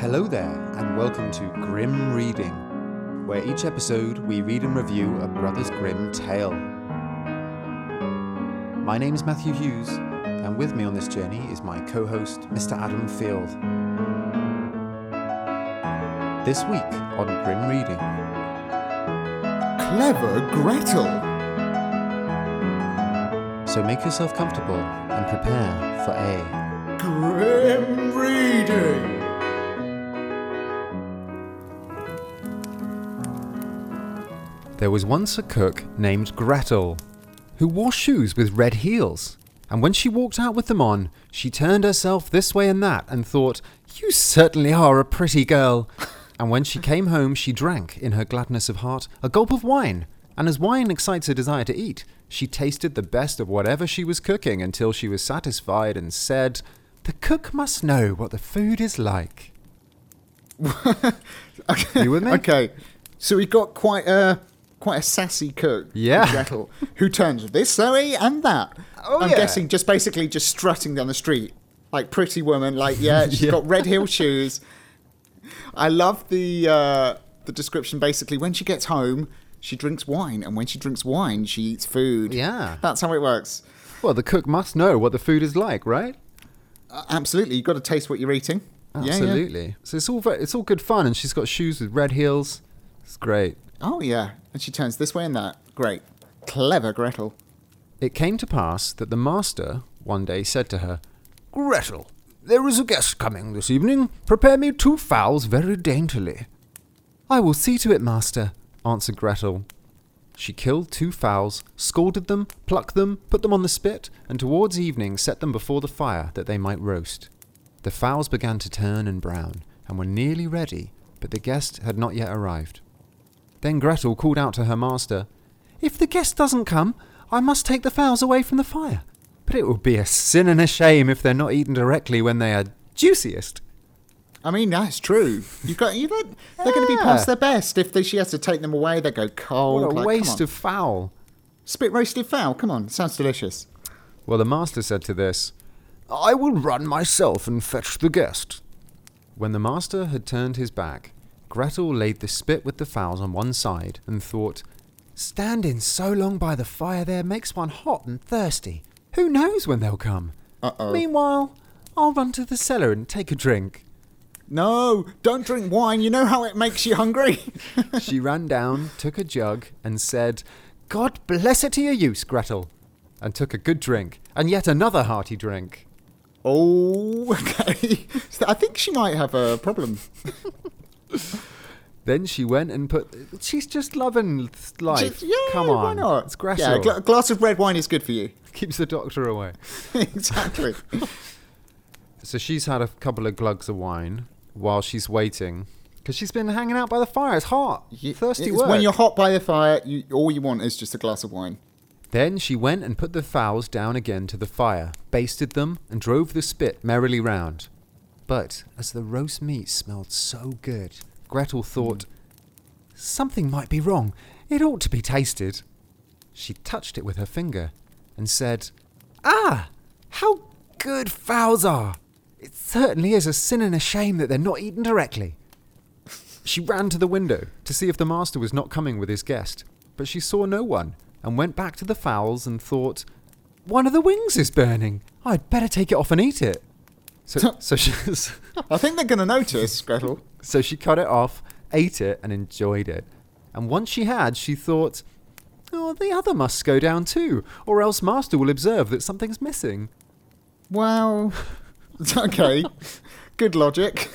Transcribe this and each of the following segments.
Hello there, and welcome to Grim Reading, where each episode we read and review a Brothers Grimm tale. My name is Matthew Hughes, and with me on this journey is my co host, Mr. Adam Field. This week on Grim Reading, Clever Gretel. so make yourself comfortable and prepare for a. Grim Reading. There was once a cook named Gretel who wore shoes with red heels. And when she walked out with them on, she turned herself this way and that and thought, You certainly are a pretty girl. and when she came home, she drank, in her gladness of heart, a gulp of wine. And as wine excites a desire to eat, she tasted the best of whatever she was cooking until she was satisfied and said, The cook must know what the food is like. Okay. You with me? Okay. So we got quite a quite a sassy cook, Yeah. Gretel, who turns this way and that. Oh, I'm yeah. guessing just basically just strutting down the street like pretty woman. Like yeah, she's Yeah. got red heel shoes. I love the uh, the description. Basically, when she gets home, she drinks wine, and when she drinks wine, she eats food. Yeah. That's how it works. Well, the cook must know what the food is like, right? Uh, absolutely, you've got to taste what you're eating. Yeah, yeah. Absolutely. So it's all ve- it's all good fun, and she's got shoes with red heels. It's great. Oh yeah, and she turns this way and that. Great, clever Gretel. It came to pass that the master one day said to her, Gretel, there is a guest coming this evening. Prepare me two fowls very daintily. I will see to it, master, answered Gretel. She killed two fowls, scalded them, plucked them, put them on the spit, and towards evening set them before the fire that they might roast. The fowls began to turn and brown, and were nearly ready, but the guest had not yet arrived. Then Gretel called out to her master, If the guest doesn't come, I must take the fowls away from the fire. But it would be a sin and a shame if they're not eaten directly when they are juiciest. I mean, that's true. You've got you. Know, they're going to be past their best if they, she has to take them away. They go cold. What a like, waste of fowl. spit roasted fowl. Come on, sounds delicious. Well, the master said to this, I will run myself and fetch the guest. When the master had turned his back, Gretel laid the spit with the fowls on one side and thought, Standing so long by the fire there makes one hot and thirsty. Who knows when they'll come? Uh oh. Meanwhile, I'll run to the cellar and take a drink. No, don't drink wine. You know how it makes you hungry. she ran down, took a jug, and said, God bless it to your use, Gretel, and took a good drink, and yet another hearty drink. oh, okay. I think she might have a problem. Then she went and put. She's just loving life. Just- yeah, Come why not? it's Yeah, a gla- a glass of red wine is good for you. Keeps the doctor away. exactly. So she's had a couple of glugs of wine while she's waiting, because she's been hanging out by the fire. It's hot, You- thirsty it's work. When you're hot by the fire, you, all you want is just a glass of wine. Then she went and put the fowls down again to the fire, basted them, and drove the spit merrily round. But as the roast meat smelled so good, Gretel thought, Something might be wrong. It ought to be tasted. She touched it with her finger and said, Ah, how good fowls are! It certainly is a sin and a shame that they're not eaten directly. She ran to the window to see if the master was not coming with his guest, but she saw no one and went back to the fowls and thought, One of the wings is burning. I'd better take it off and eat it. So, so, she, I think they're going to notice, Gretel. so she cut it off, ate it, and enjoyed it. And once she had, she thought, Oh, the other must go down too, or else master will observe that something's missing. Well, okay. Good logic.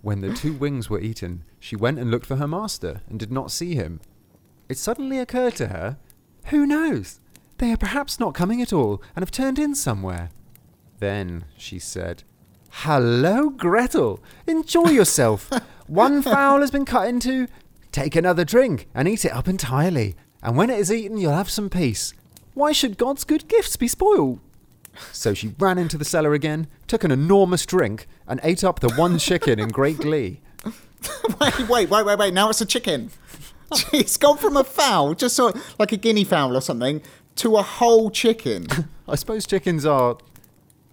When the two wings were eaten, she went and looked for her master and did not see him. It suddenly occurred to her, Who knows? They are perhaps not coming at all and have turned in somewhere. Then she said, Hello, Gretel. Enjoy yourself. One fowl has been cut into. Take another drink and eat it up entirely. And when it is eaten, you'll have some peace. Why should God's good gifts be spoiled? So she ran into the cellar again, took an enormous drink, and ate up the one chicken in great glee. wait, wait, wait, wait, wait. Now it's a chicken. Oh. It's gone from a fowl, just sort of like a guinea fowl or something, to a whole chicken. I suppose chickens are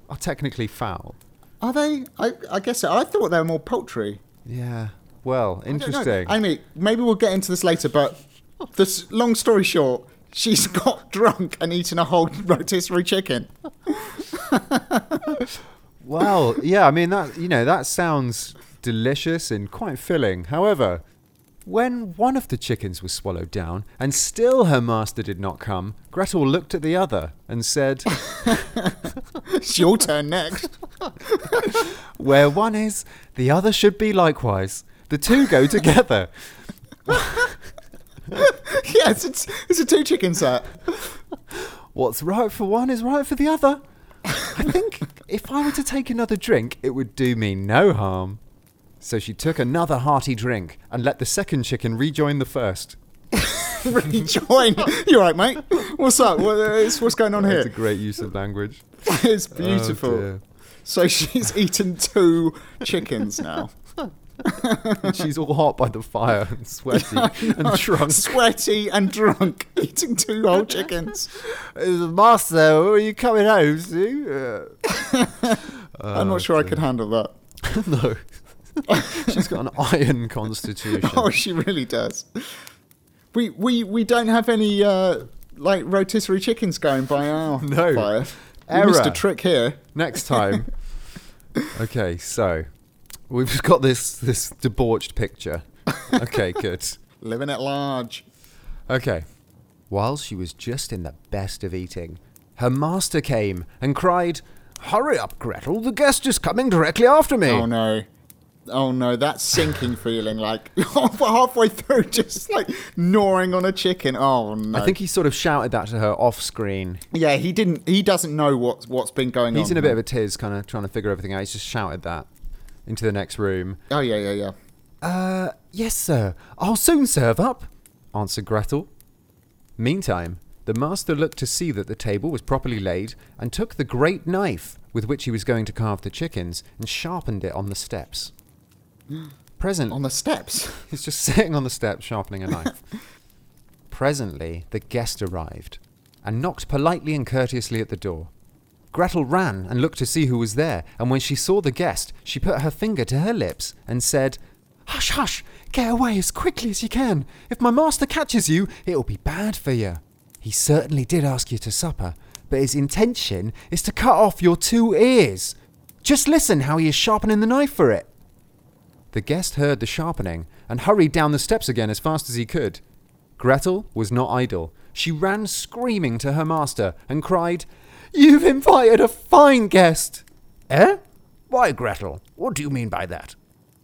are technically foul. Are they? I, I guess so. I thought they were more poultry. Yeah. Well, I interesting. I mean, maybe we'll get into this later, but this long story short, she's got drunk and eaten a whole rotisserie chicken. Well, yeah, I mean that you know that sounds delicious and quite filling. However, when one of the chickens was swallowed down and still her master did not come, Gretel looked at the other and said, It's your turn next. "Where one is, the other should be likewise. The two go together." yes, it's it's a two chicken set. What's right for one is right for the other. I think if I were to take another drink, it would do me no harm. So she took another hearty drink and let the second chicken rejoin the first. Rejoin. You're right, mate? What's up? What, uh, what's going on here? It's a great use of language. It's Oh, beautiful. dear. so she's eaten two chickens now. She's all hot by the fire and sweaty and drunk. Sweaty and drunk, eating two whole chickens. Master, are you coming home soon? I'm not sure I could handle that. no. She's got an iron constitution. Oh, she really does. We we we don't have any uh, like rotisserie chickens going by our No. fire. We missed a Error. trick here. Next time. okay, so we've got this this debauched picture. Okay, good. Living at large. Okay. While she was just in the best of eating, her master came and cried, Hurry up, Gretel, the guest is coming directly after me. Oh no. Oh no, that sinking feeling like halfway through just like gnawing on a chicken. Oh no. I think he sort of shouted that to her off screen. Yeah, he didn't he doesn't know what's what's been going on. He's in a bit of a tiz, kind of trying to figure everything out. He's just shouted that into the next room. Oh yeah, yeah, yeah. Uh, yes, sir. I'll soon serve up, answered Gretel. Meantime, the master looked to see that the table was properly laid and took the great knife with which he was going to carve the chickens and sharpened it on the steps. Present, On the steps. he's just sitting on the steps sharpening a knife. Presently, the guest arrived and knocked politely and courteously at the door. Gretel ran and looked to see who was there, and when she saw the guest, she put her finger to her lips and said, Hush, hush, get away as quickly as you can. If my master catches you, it'll be bad for you. He certainly did ask you to supper, but his intention is to cut off your two ears. Just listen how he is sharpening the knife for it. The guest heard the sharpening and hurried down the steps again as fast as he could. Gretel was not idle. She ran screaming to her master and cried, You've invited a fine guest! Eh? Why, Gretel? What do you mean by that?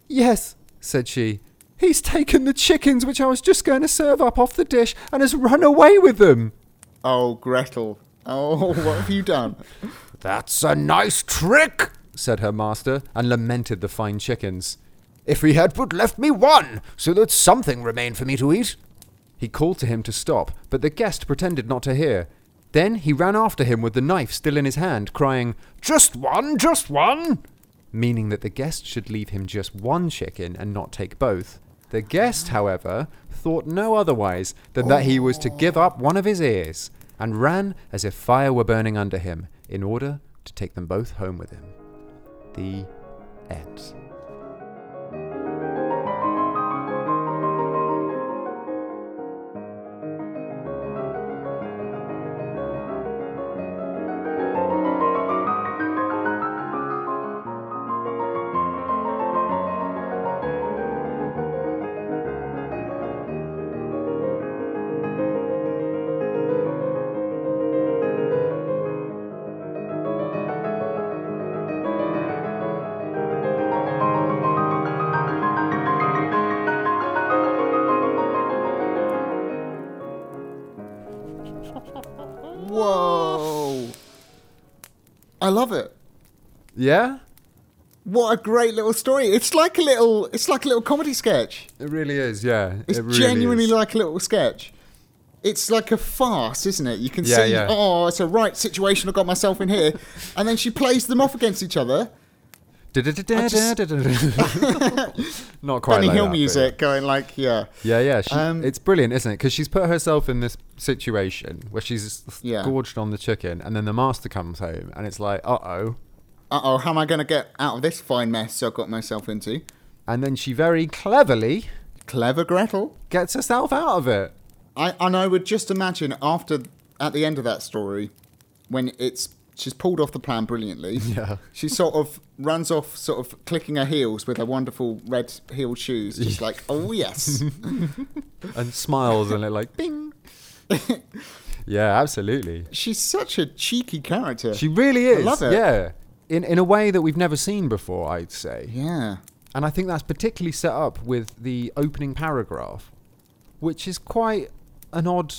Yes, said she. He's taken the chickens which I was just going to serve up off the dish and has run away with them. Oh, Gretel. Oh, what have you done? That's a nice trick, said her master, and lamented the fine chickens. If he had but left me one, so that something remained for me to eat. He called to him to stop, but the guest pretended not to hear. Then he ran after him with the knife still in his hand, crying, Just one, just one! Meaning that the guest should leave him just one chicken and not take both. The guest, however, thought no otherwise than that he was to give up one of his ears, and ran as if fire were burning under him, in order to take them both home with him. The end. Love it. Yeah? What a great little story. It's like a little it's like a little comedy sketch. It really is, yeah. It's it really genuinely is. like a little sketch. It's like a farce, isn't it? You can Yeah, see, yeah. oh, it's a right situation I got myself in here. and then she plays them off against each other. Not quite Benny like Hill that, but music going like, yeah. Yeah, yeah. She, Um, it's brilliant, isn't it? Because she's put herself in this situation where she's Yeah. gorged on the chicken, and then the master comes home, and it's like, uh oh. Uh oh, how am I going to get out of this fine mess I've got myself into? And then she very cleverly Clever Gretel. gets herself out of it. I and I would just imagine after at the end of that story, when it's she's pulled off the plan brilliantly. Yeah. She sort of runs off, sort of clicking her heels with her wonderful red heeled shoes, just like, oh yes, And smiles and they're like, bing. yeah, absolutely. she's such a cheeky character. She really is. love it. Yeah. In, in a way that we've never seen before, I'd say. yeah, And I think that's particularly set up with the opening paragraph, which is quite an odd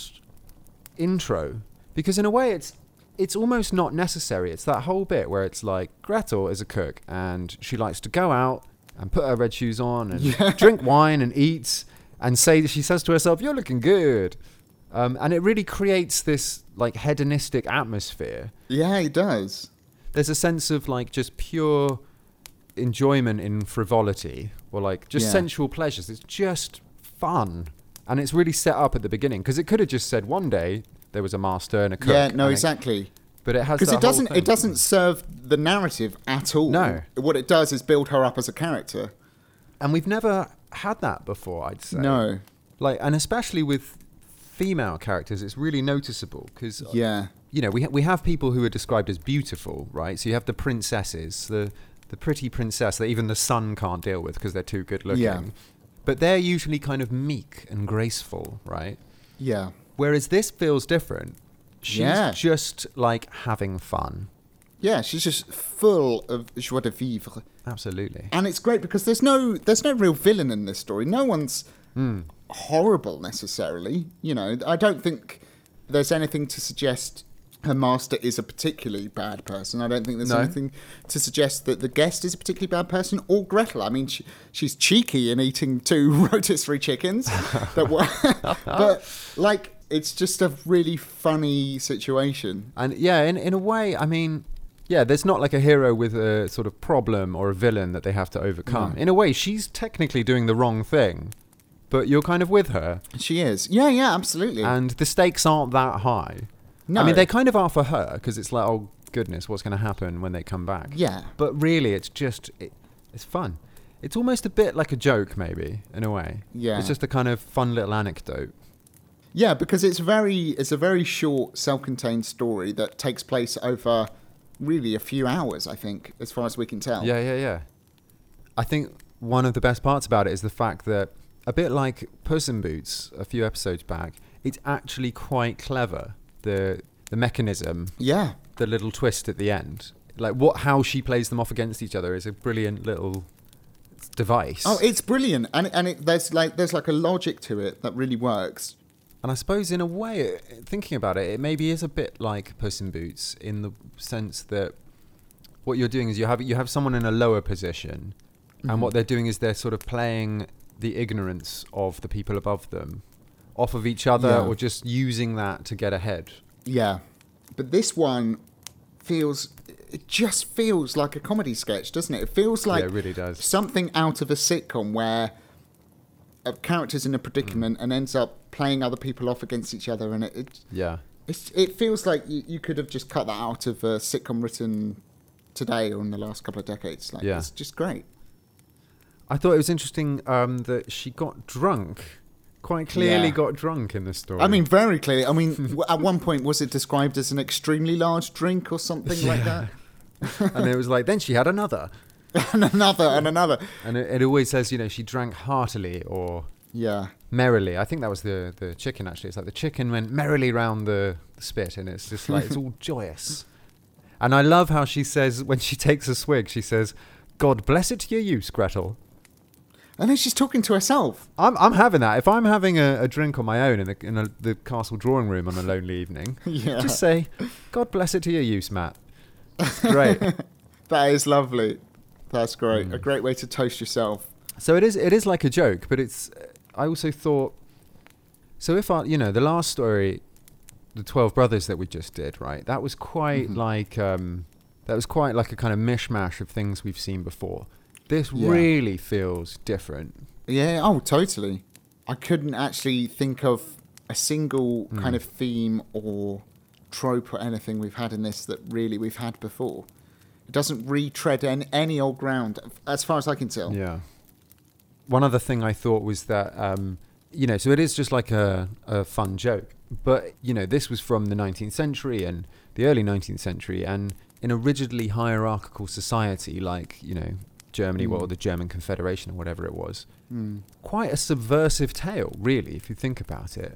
intro because in a way it's it's almost not necessary. It's that whole bit where it's like Gretel is a cook and she likes to go out and put her red shoes on and Yeah. drink wine and eat and say she says to herself, "You're looking good," um, and it really creates this like hedonistic atmosphere yeah, it does. there's a sense of like just pure enjoyment in frivolity or like just Yeah. sensual pleasures. It's just fun. And it's really set up at the beginning because it could have just said one day there was a master and a cook. yeah, no, it- exactly. but it has Because it doesn't whole it doesn't serve the narrative at all. No. what it does is build her up as a character. And we've never had that before, I'd say. No, Like, and especially with female characters, it's really noticeable because yeah, you know, we ha- we have people who are described as beautiful, right? So you have the princesses, the the pretty princess that even the sun can't deal with because they're too good looking. Yeah. But they're usually kind of meek and graceful, right? yeah, Whereas this feels different. She's Yeah. just like having fun. yeah. She's just full of joie de vivre. Absolutely. and it's great because there's no there's no real villain in this story. No one's Hmm. Horrible necessarily. You know, I don't think there's anything to suggest her master is a particularly bad person. I don't think there's No. anything to suggest that the guest is a particularly bad person or Gretel. I mean, she, she's cheeky in eating two rotisserie chickens, that were, but like it's just a really funny situation. And yeah, in in a way, I mean, yeah, there's not like a hero with a sort of problem or a villain that they have to overcome. No. In a way, she's technically doing the wrong thing, but you're kind of with her. She is, yeah, yeah, absolutely. and the stakes aren't that high. no, I mean, they kind of are for her because it's like, oh goodness, what's going to happen when they come back? yeah, But really, it's just it, it's fun. It's almost a bit like a joke, maybe in a way. Yeah. It's just a kind of fun little anecdote. Yeah, because it's very it's a very short, self-contained story that takes place over really a few hours, I think, as far as we can tell. Yeah, yeah, yeah. I think one of the best parts about it is the fact that a bit like Puss in Boots a few episodes back, it's actually quite clever. The the mechanism Yeah. the little twist at the end. Like what how she plays them off against each other is a brilliant little device. Oh, it's brilliant, and and it, there's like there's like a logic to it that really works. and I suppose in a way, uh, thinking about it, it maybe is a bit like Puss in Boots in the sense that what you're doing is you have you have someone in a lower position, and mm-hmm. what they're doing is they're sort of playing the ignorance of the people above them off of each other, Yeah. or just using that to get ahead. Yeah, but this one feels it just feels like a comedy sketch, doesn't it? It feels like yeah, it really does. something out of a sitcom where a character's in a predicament mm. and ends up playing other people off against each other, and it, it Yeah. It's, it feels like you, you could have just cut that out of a sitcom written today or in the last couple of decades. Like, Yeah. it's just great. I thought it was interesting um, that she got drunk. Quite clearly Yeah. got drunk in the story. I mean, very clearly. I mean, at one point, was it described as an extremely large drink or something like that? and it was like, then she had another. and another, and another. And it, it always says, you know, she drank heartily or Yeah. merrily. I think that was the, the chicken, actually. It's like the chicken went merrily round the, the spit, and it's just like, it's all joyous. And I love how she says, when she takes a swig, she says, God bless it to your use, Gretel. And then she's talking to herself. I'm, I'm having that. If I'm having a, a drink on my own in, the, in a, the castle drawing room on a lonely evening, Yeah. just say, God bless it to your use, Matt. It's great. That is lovely. That's great. Mm. A great way to toast yourself. So it is. It is like a joke, but it's. I also thought. So if I, you know, the last story, the Twelve Brothers that we just did, right? That was quite Mhm. like. Um, that was quite like a kind of mishmash of things we've seen before. This Yeah. really feels different. Yeah, oh, totally. I couldn't actually think of a single Mm. kind of theme or trope or anything we've had in this that really we've had before. It doesn't retread any, any old ground, as far as I can tell. Yeah. one other thing I thought was that um, you know, so it is just like a, a fun joke, but you know, this was from the 19th century and the early 19th century, and in a rigidly hierarchical society like you know Germany, Mm. or the German Confederation, or whatever it was, Mm. quite a subversive tale, really, if you think about it.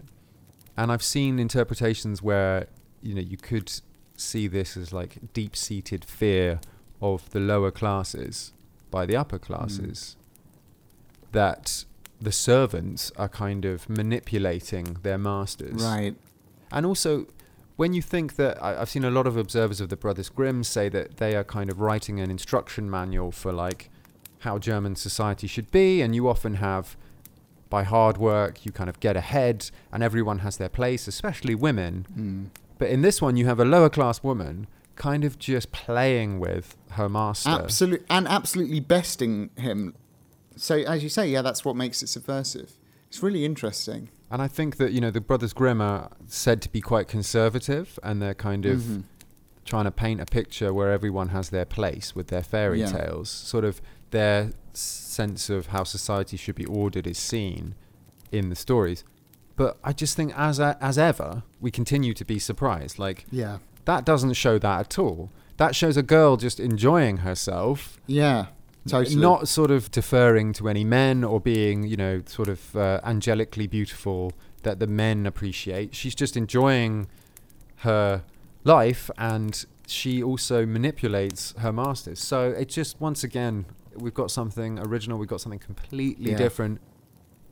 And I've seen interpretations where you know you could see this as like deep-seated fear of the lower classes by the upper classes. That the servants are kind of manipulating their masters. Right. And also, when you think that I, I've seen a lot of observers of the Brothers Grimm say that they are kind of writing an instruction manual for like how German society should be, and you often have by hard work you kind of get ahead, and everyone has their place, especially women. Mm. But in this one, you have a lower class woman kind of just playing with her master. Absolute and absolutely besting him. So as you say, yeah, that's what makes it subversive. It's really interesting. And I think that you know the Brothers Grimm are said to be quite conservative, and they're kind of Mhm. trying to paint a picture where everyone has their place with their fairy Yeah. tales. Sort of their sense of how society should be ordered is seen in the stories. But I just think, as as ever, we continue to be surprised. Like Yeah. that doesn't show that at all. That shows a girl just enjoying herself, Yeah. Totally. not sort of deferring to any men or being, you know, sort of uh, angelically beautiful that the men appreciate. She's just enjoying her life and she also manipulates her masters. So it just, once again, we've got something original, we've got something completely Yeah. different.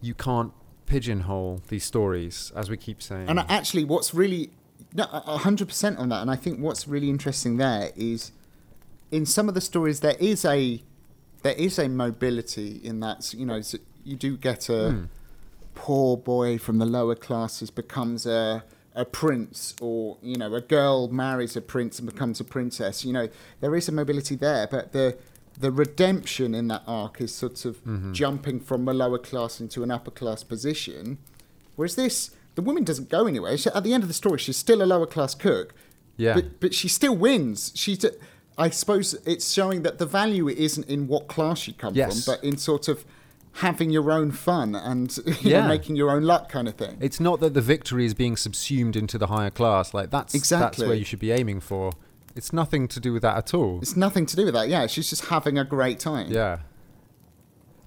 You can't pigeonhole these stories, as we keep saying. And actually, what's really no, a hundred percent on that, and I think what's really interesting there is in some of the stories there is a there is a mobility in that you know you do get a Hmm. poor boy from the lower classes becomes a a prince or you know a girl marries a prince and becomes a princess you know there is a mobility there but the the redemption in that arc is sort of Mhm. jumping from a lower class into an upper class position whereas this the woman doesn't go anywhere She- at the end of the story she's still a lower class cook yeah. but but she still wins. She, d- I suppose, it's showing that the value isn't in what class you come Yes. from, but in sort of having your own fun and you know, making your own luck, kind of thing. It's not that the victory is being subsumed into the higher class. Like that's that's Exactly. where you should be aiming for. It's nothing to do with that at all. It's nothing to do with that. Yeah, she's just having a great time. Yeah.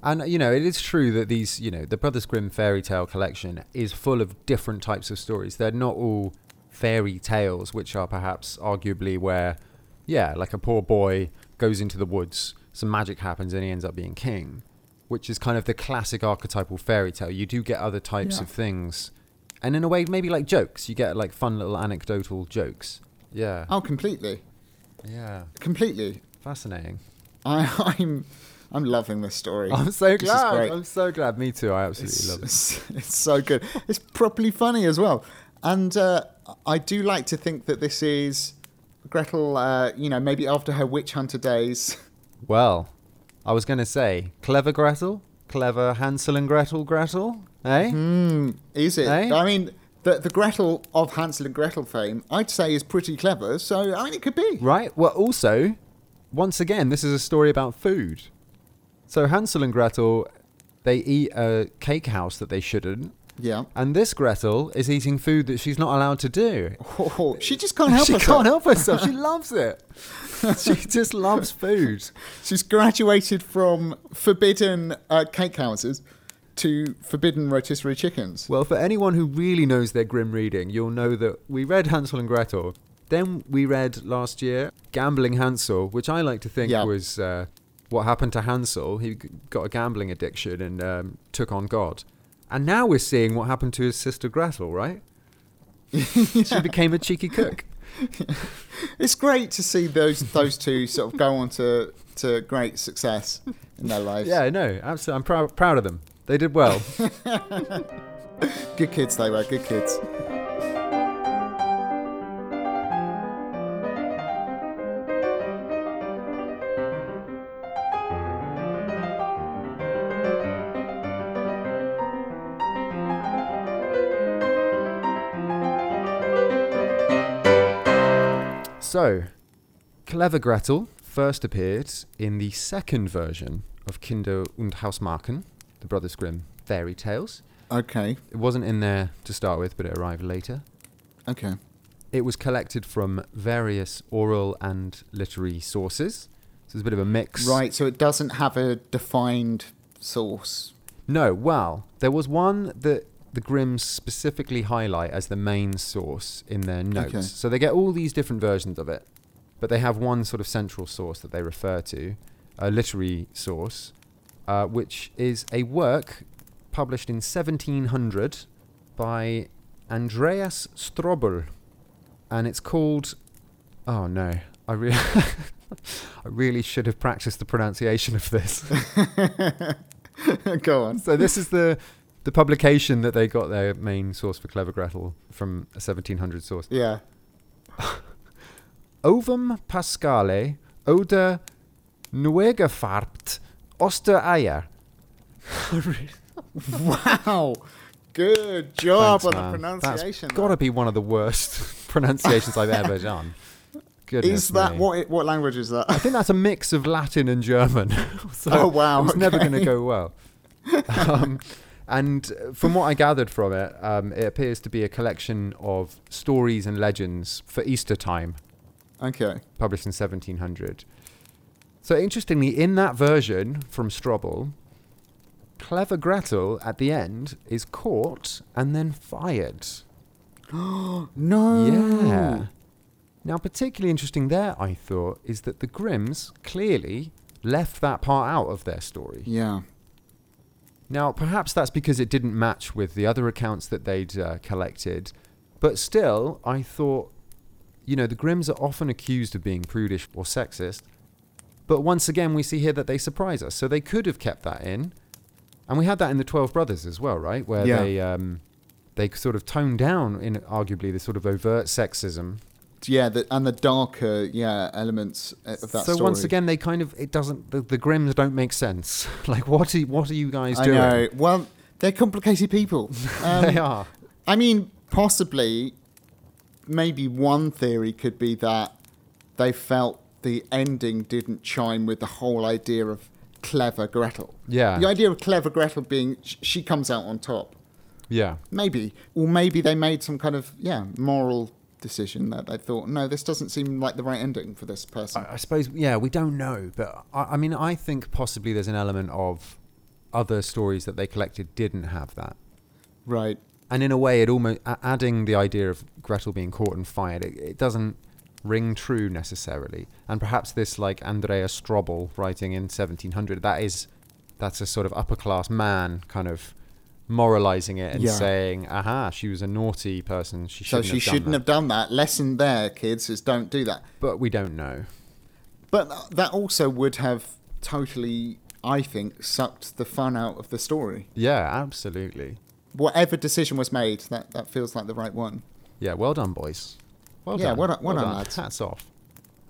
And you know, it is true that these, you know, the Brothers Grimm fairy tale collection is full of different types of stories. They're not all fairy tales, which are perhaps arguably where, yeah, like a poor boy goes into the woods, some magic happens, and he ends up being king, which is kind of the classic archetypal fairy tale. You do get other types Yeah. of things, and in a way, maybe like jokes. You get like fun little anecdotal jokes. Yeah. Oh, completely, Yeah. completely. Fascinating. I, I'm, I'm loving this story. I'm so This glad. I'm so glad. Me too. I absolutely It's, love it. it's, it's so good. It's properly funny as well. And uh, I do like to think that this is Gretel, uh, you know, maybe after her witch hunter days. Well, I was going to say, clever Gretel, clever Hansel and Gretel, Gretel, eh? Hmm, is it? Eh? I mean, the, the Gretel of Hansel and Gretel fame, I'd say is pretty clever. So, I mean, it could be. Right. Well, also, once again, this is a story about food. So Hansel and Gretel, they eat a cake house that they shouldn't, Yeah. and this Gretel is eating food that she's not allowed to do. Oh, she just can't help she herself. can't help herself. She loves it. she just loves food. She's graduated from forbidden uh, cake houses to forbidden rotisserie chickens. Well, for anyone who really knows their grim reading, you'll know that we read Hansel and Gretel. Then we read last year Gambling Hansel, which I like to think Yeah. was uh, what happened to Hansel. He got a gambling addiction and um, took on God. And now we're seeing what happened to his sister Gretel, right? She became a cheeky cook. It's great to see those those two sort of go on to, to great success in their lives. Yeah, no, absolutely. I'm proud, proud of them. They did well. Good kids they were, good kids. So, Clever Gretel first appeared in the second version of Kinder und Hausmärchen, the Brothers Grimm fairy tales. Okay. It wasn't in there to start with, but it arrived later. Okay. It was collected from various oral and literary sources. So it's a bit of a mix. Right. So it doesn't have a defined source. No, well, there was one that the Grimms specifically highlight as the main source in their notes. Okay. So they get all these different versions of it, but they have one sort of central source that they refer to, a literary source, uh, which is a work published in 1700 by Andreas Strobl, and it's called. Oh no, I really, I really should have practiced the pronunciation of this. Go on. So this is the the publication that they got their main source for Clever Gretel from a 1700 source. Yeah. Ovum Pascale oder Nuegefarbt Ostereier. Wow. Good job Thanks, on the man. pronunciation. That's got to be one of the worst pronunciations I've ever done. Goodness is that me. what? What language is that? I think that's a mix of Latin and German. so Oh, wow, It's never going to go well. um, and from what I gathered from it, um, it appears to be a collection of stories and legends for Easter time, okay. published in 1700. So interestingly, in that version from Strobl, Clever Gretel at the end is caught and then fired. Oh no. Yeah. Now, particularly interesting there, I thought, is that the Grimms clearly left that part out of their story. Yeah. Now, perhaps that's because it didn't match with the other accounts that they'd uh, collected, but still, I thought, you know, the Grimms are often accused of being prudish or sexist, but once again, we see here that they surprise us. So they could have kept that in, and we had that in the Twelve Brothers as well, right? Where Yeah. they um, they sort of toned down in arguably the sort of overt sexism Yeah. The, and the darker, yeah, elements uh, of that so story. once again, they kind of it doesn't the, the Grimms don't make sense. like what are what are you guys I doing? know. Well, they're complicated people. Um, they are. I mean, possibly, maybe one theory could be that they felt the ending didn't chime with the whole idea of clever Gretel. Yeah. The idea of clever Gretel being sh- she comes out on top. Yeah. Maybe, or maybe they made some kind of yeah moral decision that they thought no, this doesn't seem like the right ending for this person. I, I suppose yeah, we don't know, but I, I mean, I think possibly there's an element of other stories that they collected didn't have that. right. And in a way, it almost adding the idea of Gretel being caught and fired, it, it doesn't ring true necessarily. And perhaps this, like Andrea Strobl writing in 1700, that is that's a sort of upper class man kind of moralizing it and Yeah. saying, "Aha, she was a naughty person. She So shouldn't she have done shouldn't that." have done that. Lesson there, kids, is don't do that. But we don't know. But that also would have totally, I think, sucked the fun out of the story. Yeah, absolutely. Whatever decision was made, that, that feels like the right one. Yeah, well done, boys. Well Yeah, done. well done- well done, lads. Hats off.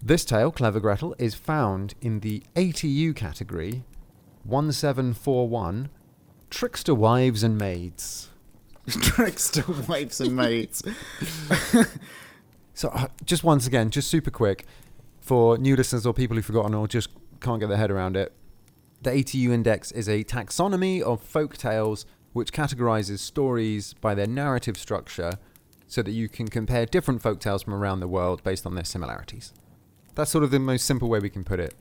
This tale, Clever Gretel, is found in the ATU category 1741 Trickster Wives and Maids. Trickster wives and maids. So, uh, just once again, just super quick for new listeners or people who've forgotten or just can't get their head around it. The ATU Index is a taxonomy of folk tales which categorizes stories by their narrative structure so that you can compare different folk tales from around the world based on their similarities. That's sort of the most simple way we can put it.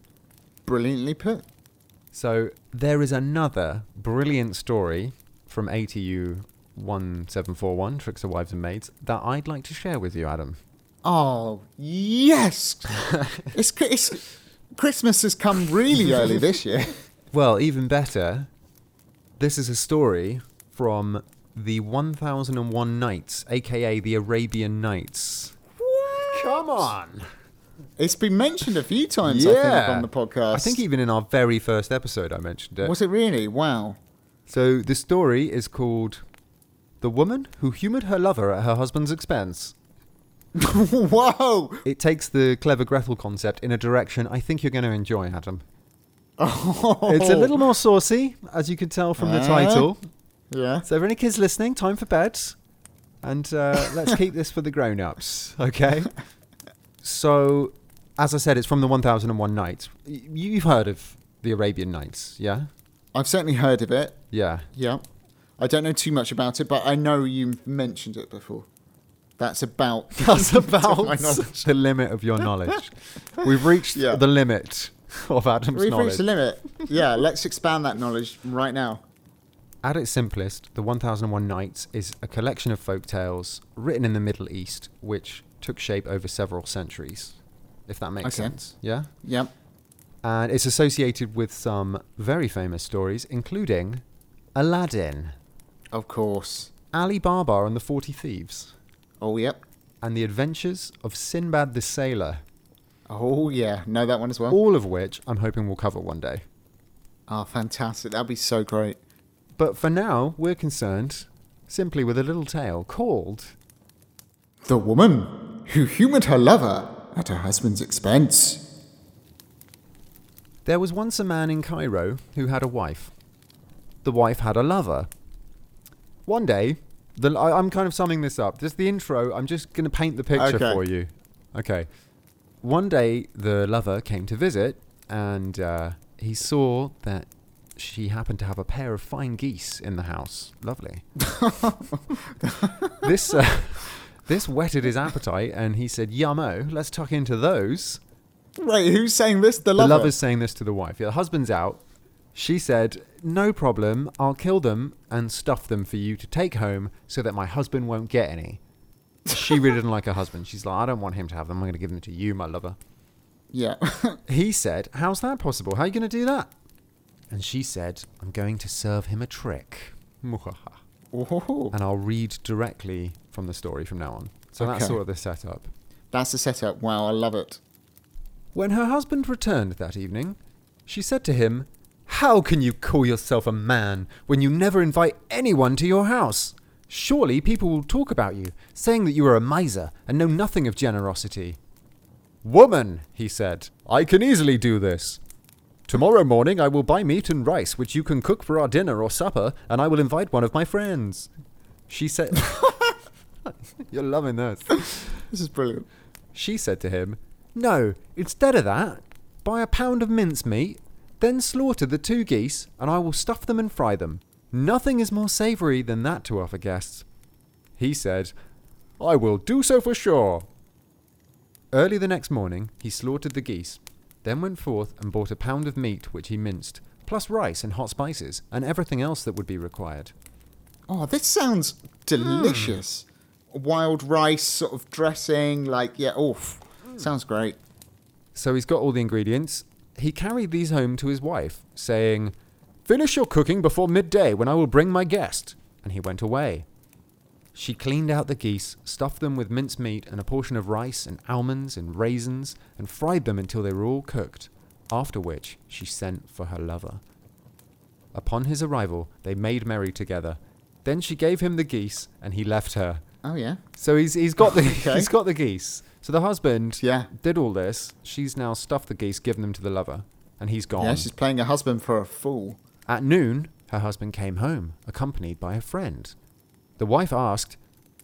Brilliantly put. So, there is another brilliant story from ATU 1741, Tricks of Wives and Maids, that I'd like to share with you, Adam. Oh, yes! it's, it's, Christmas has come really early this year. Well, even better, this is a story from the 1001 Nights, aka the Arabian Nights. What? Come on! It's been mentioned a few times, I think, on the podcast. I think even in our very first episode, I mentioned it. Was it really? Wow. So the story is called The Woman Who Humoured Her Lover at Her Husband's Expense. Whoa! It takes the clever Gretel concept in a direction I think you're going to enjoy, Adam. Oh. It's a little more saucy, as you can tell from the Uh. title. Yeah. So, for any kids listening, time for bed. And uh, let's keep this for the grown ups, okay? So, as I said, it's from the 1001 Nights. You've heard of the Arabian Nights, yeah? I've certainly heard of it. Yeah. Yeah. I don't know too much about it, but I know you mentioned it before. That's about That's my about knowledge. the limit of your knowledge. We've reached Yeah. the limit of Adam's We've knowledge. reached the limit. Yeah, let's expand that knowledge right now. At its simplest, The 1001 Nights is a collection of folk tales written in the Middle East, which took shape over several centuries, if that makes Okay. sense. Yeah? Yep. And it's associated with some very famous stories, including Aladdin, Of course. Ali Baba and the 40 Thieves, Oh, yep. and the adventures of Sinbad the Sailor, Oh, yeah. Know that one as well. all of which I'm hoping we'll cover one day. Oh, fantastic. That'd be so great. But for now, we're concerned simply with a little tale called The woman who humoured her lover at her husband's expense. There was once a man in Cairo who had a wife. The wife had a lover. One day, the, I, I'm kind of summing this up. Just the intro, I'm just going to paint the picture Okay. for you. Okay. One day, the lover came to visit, and uh, he saw that she happened to have a pair of fine geese in the house. Lovely. this, uh, this whetted his appetite, and he said, Yummo, let's tuck into those. Wait, who's saying this? The lover. The lover's saying this to the wife. Yeah, the husband's out. She said, No problem. I'll kill them and stuff them for you to take home so that my husband won't get any. She really didn't like her husband. She's like, I don't want him to have them. I'm going to give them to you, my lover. Yeah. He said, How's that possible? How are you going to do that? And she said, I'm going to serve him a trick. Oh, And I'll read directly from the story from now on. So that's Okay. sort of the setup. that's the setup. Wow, I love it. When her husband returned that evening, she said to him, How can you call yourself a man when you never invite anyone to your house? Surely people will talk about you, saying that you are a miser and know nothing of generosity. Woman, he said, I can easily do this. Tomorrow morning I will buy meat and rice, which you can cook for our dinner or supper, and I will invite one of my friends. She said, You're loving this. This is brilliant. She said to him, No, instead of that, buy a pound of mincemeat, then slaughter the two geese, and I will stuff them and fry them. Nothing is more savoury than that to offer guests. He said, I will do so for sure. Early the next morning, he slaughtered the geese, then went forth and bought a pound of meat which he minced, plus rice and hot spices, and everything else that would be required. Oh, this sounds delicious. Wild rice sort of dressing, like yeah. Oof, sounds great. So he's got all the ingredients. He carried these home to his wife, saying, Finish your cooking before midday when I will bring my guest. And he went away. She cleaned out the geese, stuffed them with minced meat and a portion of rice and almonds and raisins, and fried them until they were all cooked, after which she sent for her lover. Upon his arrival, they made merry together. Then she gave him the geese, and he left her. Oh yeah. So he's he's got the Okay. he's got the geese. So the husband Yeah. did all this. She's now stuffed the geese, given them to the lover, and he's gone. Yeah, she's playing her husband for a fool. At noon, her husband came home, accompanied by a friend. The wife asked,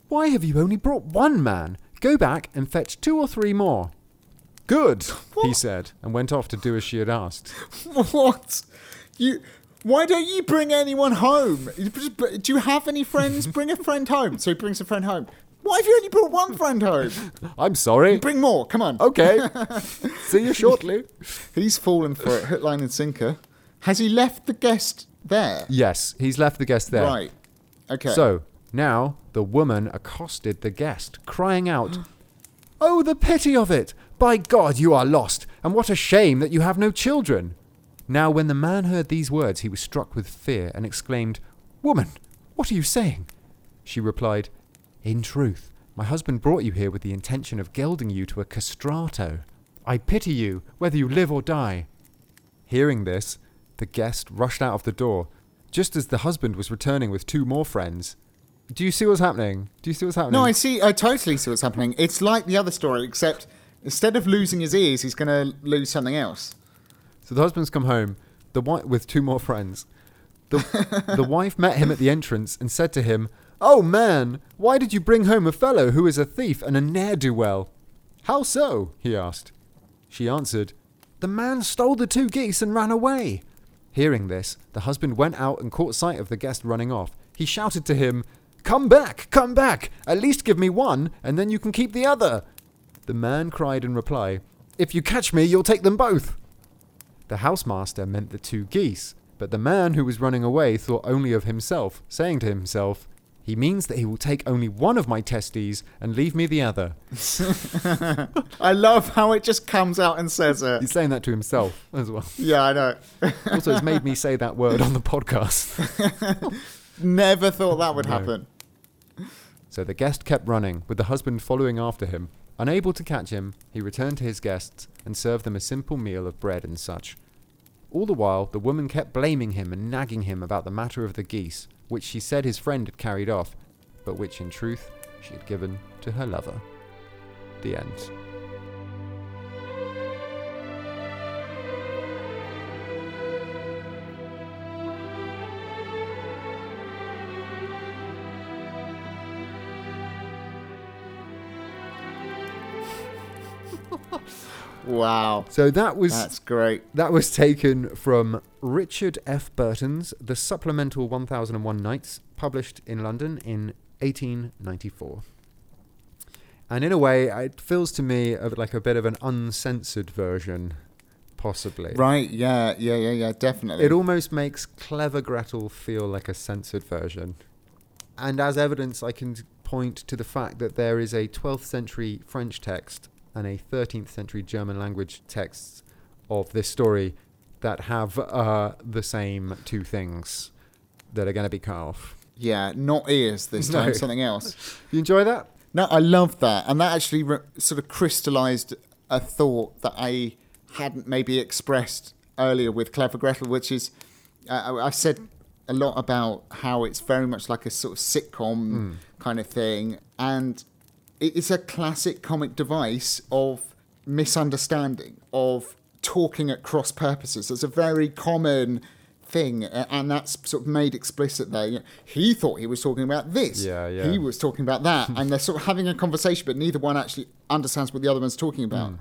"Why have you only brought one man? Go back and fetch two or three more." Good, he said, and went off to do as she had asked. what? You? Why don't you bring anyone home? Do you have any friends? Bring a friend home. So he brings a friend home. Why have you only brought one friend home? I'm sorry. Bring more. Come on. Okay. See you shortly. He's fallen for it, hook, line, and sinker. Has he left the guest there? Yes, he's left the guest there. Right. Okay. So now the woman accosted the guest, crying out, Oh, the pity of it! By God, you are lost, and what a shame that you have no children! Now, when the man heard these words, he was struck with fear and exclaimed, Woman, what are you saying? She replied, In truth, my husband brought you here with the intention of gelding you to a castrato. I pity you, whether you live or die. Hearing this, the guest rushed out of the door, just as the husband was returning with two more friends. Do you see what's happening? Do you see what's happening? No, I see. I totally see what's happening. It's like the other story, except instead of losing his ears, he's going to lose something else. So the husband's come home the wi- with two more friends. The, the wife met him at the entrance and said to him, Oh man, why did you bring home a fellow who is a thief and a ne'er do well? How so? he asked. She answered, The man stole the two geese and ran away. Hearing this, the husband went out and caught sight of the guest running off. He shouted to him, Come back, come back! At least give me one, and then you can keep the other. The man cried in reply, If you catch me, you'll take them both. The housemaster meant the two geese, but the man who was running away thought only of himself, saying to himself, He means that he will take only one of my testes and leave me the other. I love how it just comes out and says it. He's saying that to himself as well. Yeah, I know. Also, it's made me say that word on the podcast. Never thought that would No. happen. So the guest kept running, with the husband following after him. Unable to catch him, he returned to his guests and served them a simple meal of bread and such. All the while, the woman kept blaming him and nagging him about the matter of the geese, which she said his friend had carried off, but which in truth she had given to her lover. The end. Wow. So that was That's great. That was taken from Richard F. Burton's The Supplemental 1001 Nights, published in London in 1894. And in a way, it feels to me like a bit of an uncensored version, possibly. Right, yeah, yeah, yeah, yeah, definitely. It almost makes Clever Gretel feel like a censored version. And as evidence, I can point to the fact that there is a 12th century French text and a 13th century German language text of this story that have uh, the same two things that are going to be cut off. yeah, not ears this No. time, something else. You enjoy that? No, I love that. And that actually re- sort of crystallized a thought that I hadn't maybe expressed earlier with Clever Gretel, which is uh, I- I've said a lot about how it's very much like a sort of sitcom kind of thing. And it is a classic comic device of misunderstanding, of talking at cross purposes. It's a very common thing, and that's sort of made explicit there. He thought he was talking about this. Yeah, yeah. He was talking about that, and they're sort of having a conversation, but neither one actually understands what the other one's talking about.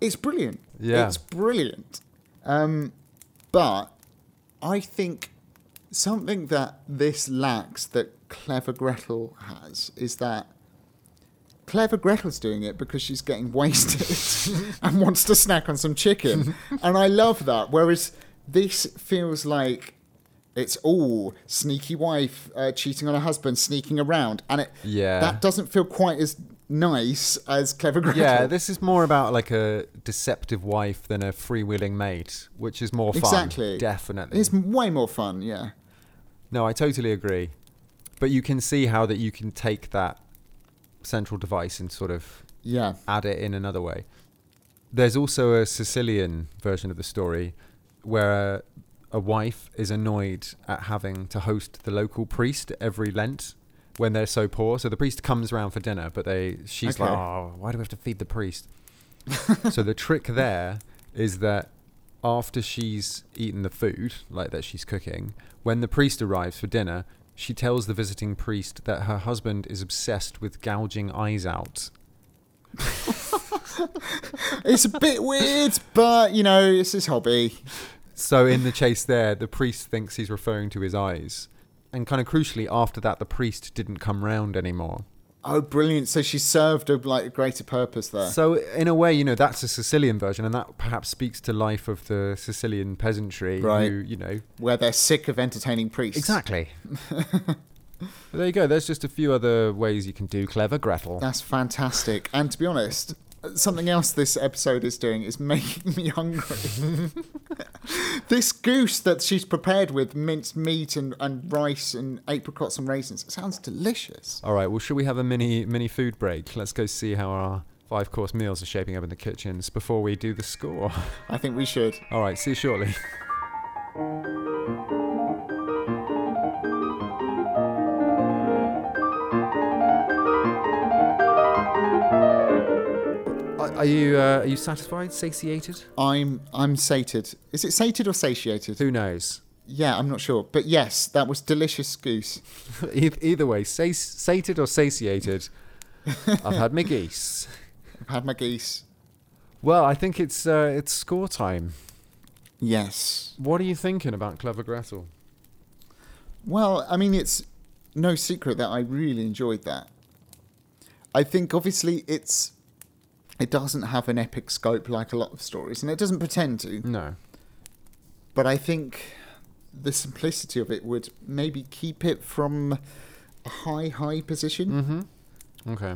It's brilliant. Yeah. it's brilliant. Um, but I think something that this lacks that Clever Gretel has is that Clever Gretel's doing it because she's getting wasted and wants to snack on some chicken. and I love that. Whereas this feels like it's all sneaky wife uh, cheating on her husband, sneaking around. And it Yeah. that doesn't feel quite as nice as Clever Gretel. Yeah, this is more about like a deceptive wife than a freewheeling mate, which is more fun. Exactly. Definitely. It's way more fun, yeah. No, I totally agree. But you can see how that you can take that central device and sort of Yeah. add it in another way. There's also a Sicilian version of the story where a wife is annoyed at having to host the local priest every Lent when they're so poor. So the priest comes round for dinner, but they she's like, "Oh, why do we have to feed the priest?" so the trick there is that after she's eaten the food, like that she's cooking, when the priest arrives for dinner, she tells the visiting priest that her husband is obsessed with gouging eyes out It's a bit weird, but you know, it's his hobby. So in the chase there, the priest thinks he's referring to his eyes. And kind of crucially, after that, the priest didn't come round anymore. Oh, brilliant! So she served a like a greater purpose there. So in a way, you know, that's a Sicilian version, and that perhaps speaks to life of the Sicilian peasantry, Right. who, you know, where they're sick of entertaining priests. exactly. There you go. There's just a few other ways you can do clever Gretel. That's fantastic. And to be honest, something else this episode is doing is making me hungry. this goose that she's prepared with minced meat and, and rice and apricots and raisins it sounds delicious. All right. Well, should we have a mini mini food break? Let's go see how our five course meals are shaping up in the kitchens before we do the score. I think we should. All right. See you shortly. Are you uh, are you satisfied, satiated? I'm I'm sated. Is it sated or satiated? Who knows? Yeah, I'm not sure. But yes, that was delicious goose. Either way, sa- sated or satiated, I've had my geese. I've had my geese. Well, I think it's uh, it's score time. Yes. What are you thinking about Clever Gretel? Well, I mean, it's no secret that I really enjoyed that. I think obviously it's it doesn't have an epic scope like a lot of stories, and it doesn't pretend to. No. But I think the simplicity of it would maybe keep it from a high, high position. Mm-hmm. Okay.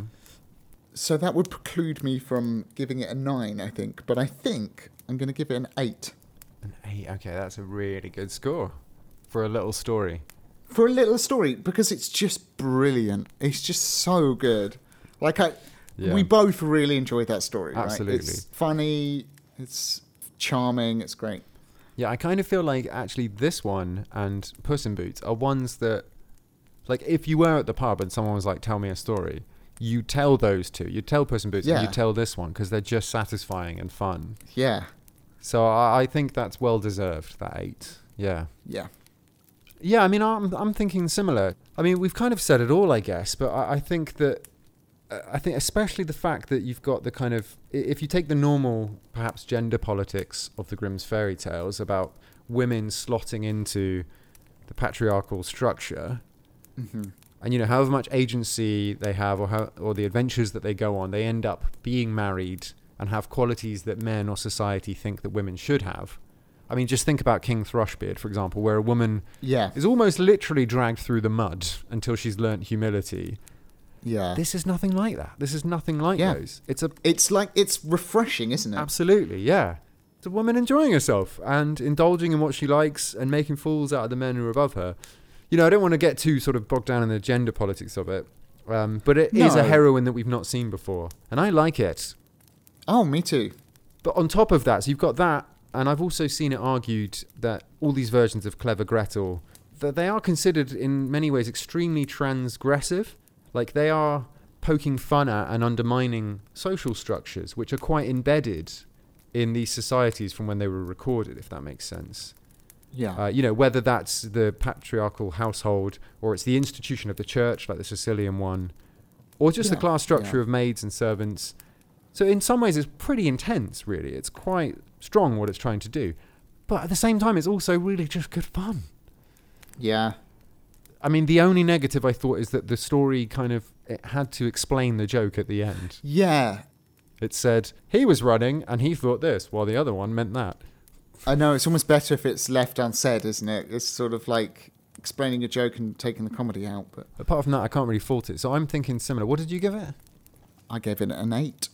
So that would preclude me from giving it a nine, I think. But I think I'm going to give it an eight. An eight. Okay, that's a really good score for a little story. For a little story, because it's just brilliant. It's just so good. Like I, Yeah. we both really enjoyed that story. right? Absolutely. It's funny. It's charming. It's great. Yeah, I kind of feel like actually this one and Puss in Boots are ones that, like, if you were at the pub and someone was like, "Tell me a story," you tell those two. You tell Puss in Boots, and Yeah. you tell this one because they're just satisfying and fun. Yeah. So I, I think that's well deserved. That eight. Yeah. Yeah. Yeah, I mean, I'm I'm thinking similar. I mean, we've kind of said it all, I guess, but I, I think that I think especially the fact that you've got the kind of if you take the normal perhaps gender politics of the Grimm's fairy tales about women slotting into the patriarchal structure, hmm and you know however much agency they have or how or the adventures that they go on, they end up being married and have qualities that men or society think that women should have. I mean, just think about King Thrushbeard, for example, where a woman Yeah. is almost literally dragged through the mud until she's learnt humility. Yeah. This is nothing like that. This is nothing like Yeah. those. It's a it's like it's refreshing, isn't it? absolutely yeah. It's a woman enjoying herself and indulging in what she likes and making fools out of the men who are above her. You know, I don't want to get too sort of bogged down in the gender politics of it, um, but it is a heroine that we've not seen before, and I like it. Oh, me too. But on top of that, so you've got that, and I've also seen it argued that all these versions of Clever Gretel, that they are considered in many ways extremely transgressive. Like they are poking fun at and undermining social structures, which are quite embedded in these societies from when they were recorded, if that makes sense. Yeah. Uh, you know, whether that's the patriarchal household or it's the institution of the church, like the Sicilian one, or just the class structure yeah. of maids and servants. So, in some ways, it's pretty intense, really. It's quite strong what it's trying to do. But at the same time, it's also really just good fun. yeah. I mean, the only negative I thought is that the story kind of it had to explain the joke at the end. Yeah. It said he was running and he thought this, while the other one meant that. I know it's almost better if it's left unsaid, isn't it? It's sort of like explaining a joke and taking the comedy out. But Apart from that, I can't really fault it. So I'm thinking similar. What did you give it? I gave it an eight.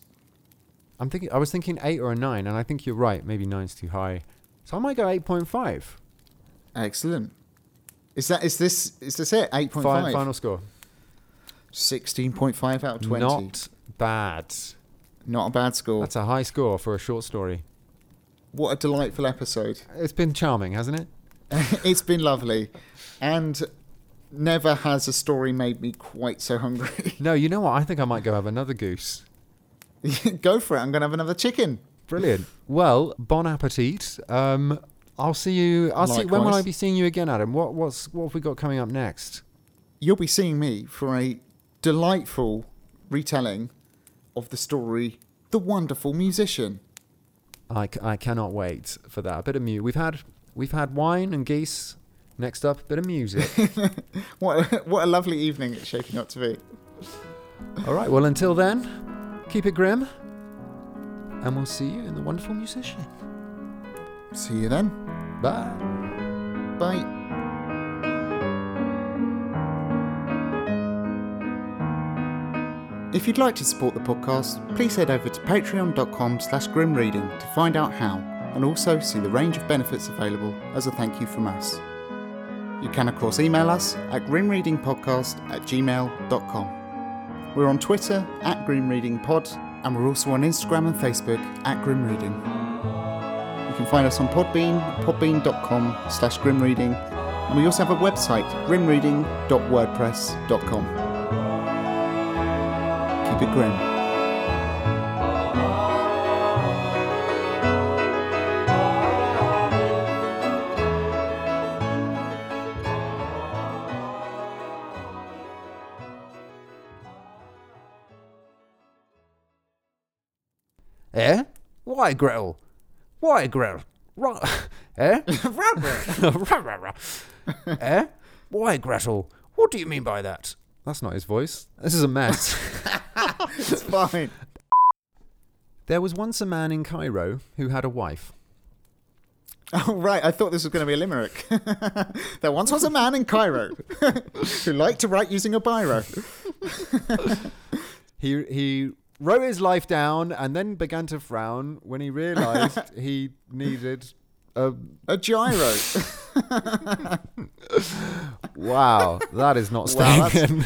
I'm thinking. I was thinking eight or a nine, and I think you're right. Maybe nine's too high, so I might go eight point five. Excellent. Is that is this is this it? Eight point five. Final, score. Sixteen point five out of twenty. Not bad. Not a bad score. That's a high score for a short story. What a delightful episode. It's been charming, hasn't it? it's been lovely, and never has a story made me quite so hungry. No, you know what? I think I might go have another goose. Go for it. I'm gonna have another chicken. Brilliant. Well, bon appetit. Um, I'll see you. I'll see. When will I Likewise. be seeing you again, Adam? What what's what have we got coming up next? You'll be seeing me for a delightful retelling of the story The Wonderful Musician. I, c- I cannot wait for that. A bit of mu. We've had we've had wine and geese. Next up, a bit of music. What a, what a lovely evening it's shaping up to be. All right. Well, until then, keep it grim, and we'll see you in the wonderful musician. See you then. Bye. Bye. If you'd like to support the podcast, please head over to patreon.com slash grimreading to find out how, and also see the range of benefits available as a thank you from us. You can of course email us at grimreadingpodcast at gmail.com. We're on Twitter at grimreadingpod, and we're also on Instagram and Facebook at grimreading. You can find us on Podbean, podbean.com slash grimreading, and we also have a website, grimreading.wordpress.com. Keep it grim. Eh? Why, Gretel? Why, Gretel? Right. Eh? eh? Why, Gretel? What do you mean by that? That's not his voice. This is a mess. it's fine. there was once a man in Cairo who had a wife. Oh, right. I thought this was going to be a limerick. there once was a man in Cairo who liked to write using a biro. He he wrote his life down and then began to frown when he realized he needed a A gyro. wow. That is not Wow, staying that's- in.